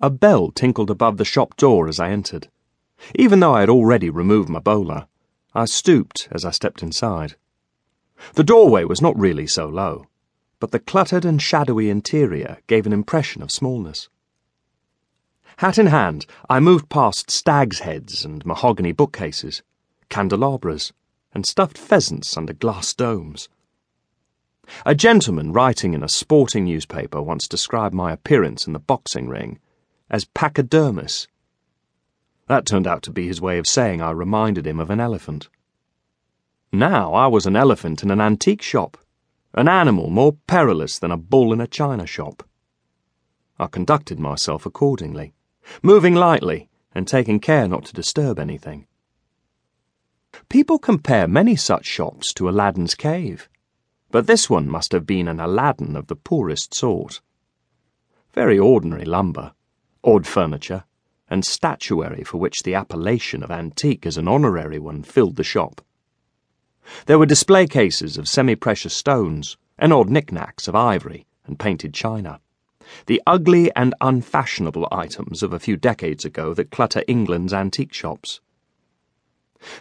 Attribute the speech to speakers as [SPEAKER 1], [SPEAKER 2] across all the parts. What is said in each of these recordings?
[SPEAKER 1] A bell tinkled above the shop door as I entered. Even though I had already removed my bowler, I stooped as I stepped inside. The doorway was not really so low, but the cluttered and shadowy interior gave an impression of smallness. Hat in hand, I moved past stag's heads and mahogany bookcases, candelabras, and stuffed pheasants under glass domes. A gentleman writing in a sporting newspaper once described my appearance in the boxing ring as pachydermis. That turned out to be his way of saying I reminded him of an elephant. Now I was an elephant in an antique shop, an animal more perilous than a bull in a china shop. I conducted myself accordingly moving lightly and taking care not to disturb anything. People compare many such shops to Aladdin's cave, but this one must have been an Aladdin of the poorest sort. Very ordinary lumber, odd furniture, and statuary for which the appellation of antique as an honorary one filled the shop. There were display cases of semi precious stones and odd knickknacks of ivory and painted china the ugly and unfashionable items of a few decades ago that clutter England's antique shops.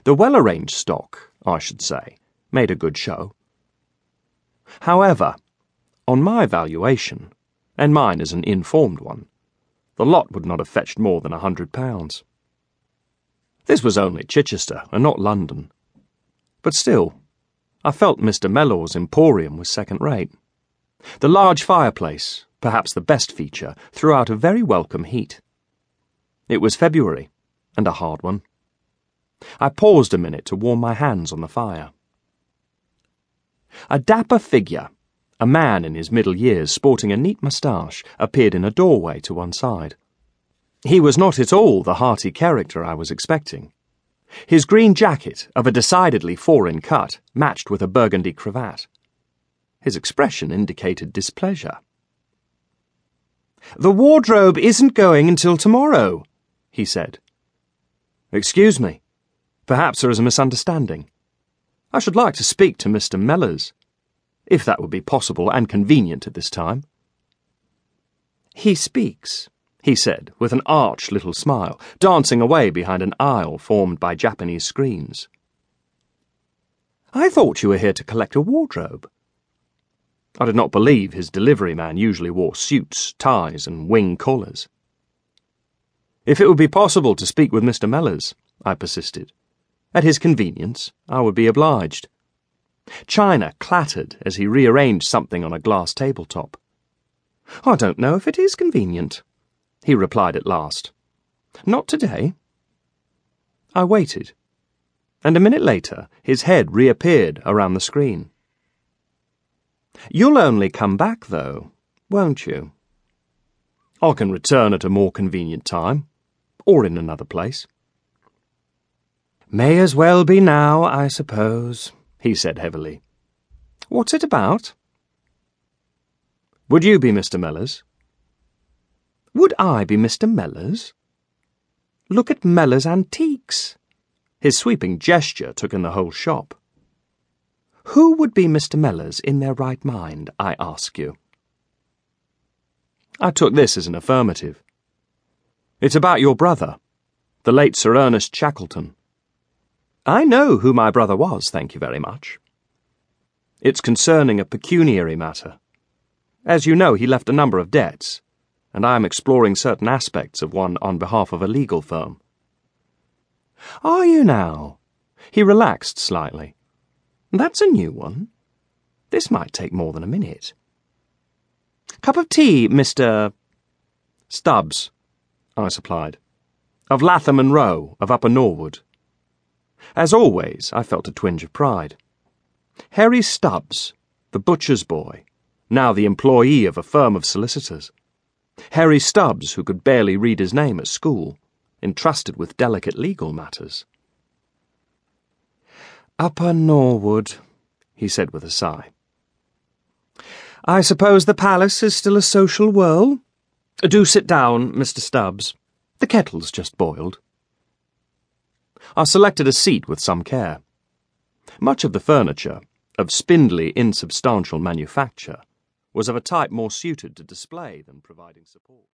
[SPEAKER 1] The well arranged stock, I should say, made a good show. However, on my valuation, and mine is an informed one, the lot would not have fetched more than a hundred pounds. This was only Chichester and not London. But still, I felt Mr. Mellor's emporium was second rate. The large fireplace, perhaps the best feature, threw out a very welcome heat. It was February, and a hard one. I paused a minute to warm my hands on the fire. A dapper figure, a man in his middle years sporting a neat moustache, appeared in a doorway to one side. He was not at all the hearty character I was expecting. His green jacket, of a decidedly foreign cut, matched with a burgundy cravat. His expression indicated displeasure. The wardrobe isn't going until tomorrow, he said. Excuse me. Perhaps there is a misunderstanding. I should like to speak to Mr. Mellors, if that would be possible and convenient at this time. He speaks, he said, with an arch little smile, dancing away behind an aisle formed by Japanese screens. I thought you were here to collect a wardrobe. I did not believe his delivery man usually wore suits, ties, and wing collars. If it would be possible to speak with Mr. Mellors, I persisted, at his convenience, I would be obliged. China clattered as he rearranged something on a glass tabletop. I don't know if it is convenient, he replied at last. Not today. I waited, and a minute later his head reappeared around the screen. You'll only come back, though, won't you? I can return at a more convenient time, or in another place. May as well be now, I suppose, he said heavily. What's it about? Would you be Mr. Mellors? Would I be Mr. Mellors? Look at Mellors Antiques. His sweeping gesture took in the whole shop. Who would be Mr. Mellors in their right mind, I ask you? I took this as an affirmative. It's about your brother, the late Sir Ernest Shackleton. I know who my brother was, thank you very much. It's concerning a pecuniary matter. As you know, he left a number of debts, and I am exploring certain aspects of one on behalf of a legal firm. Are you now? He relaxed slightly. That's a new one. This might take more than a minute. Cup of tea, Mr. Stubbs, I supplied. Of Latham and Row, of Upper Norwood. As always, I felt a twinge of pride. Harry Stubbs, the butcher's boy, now the employee of a firm of solicitors. Harry Stubbs, who could barely read his name at school, entrusted with delicate legal matters. Upper Norwood, he said with a sigh. I suppose the palace is still a social whirl? Do sit down, Mr. Stubbs. The kettle's just boiled. I selected a seat with some care. Much of the furniture, of spindly, insubstantial manufacture, was of a type more suited to display than providing support.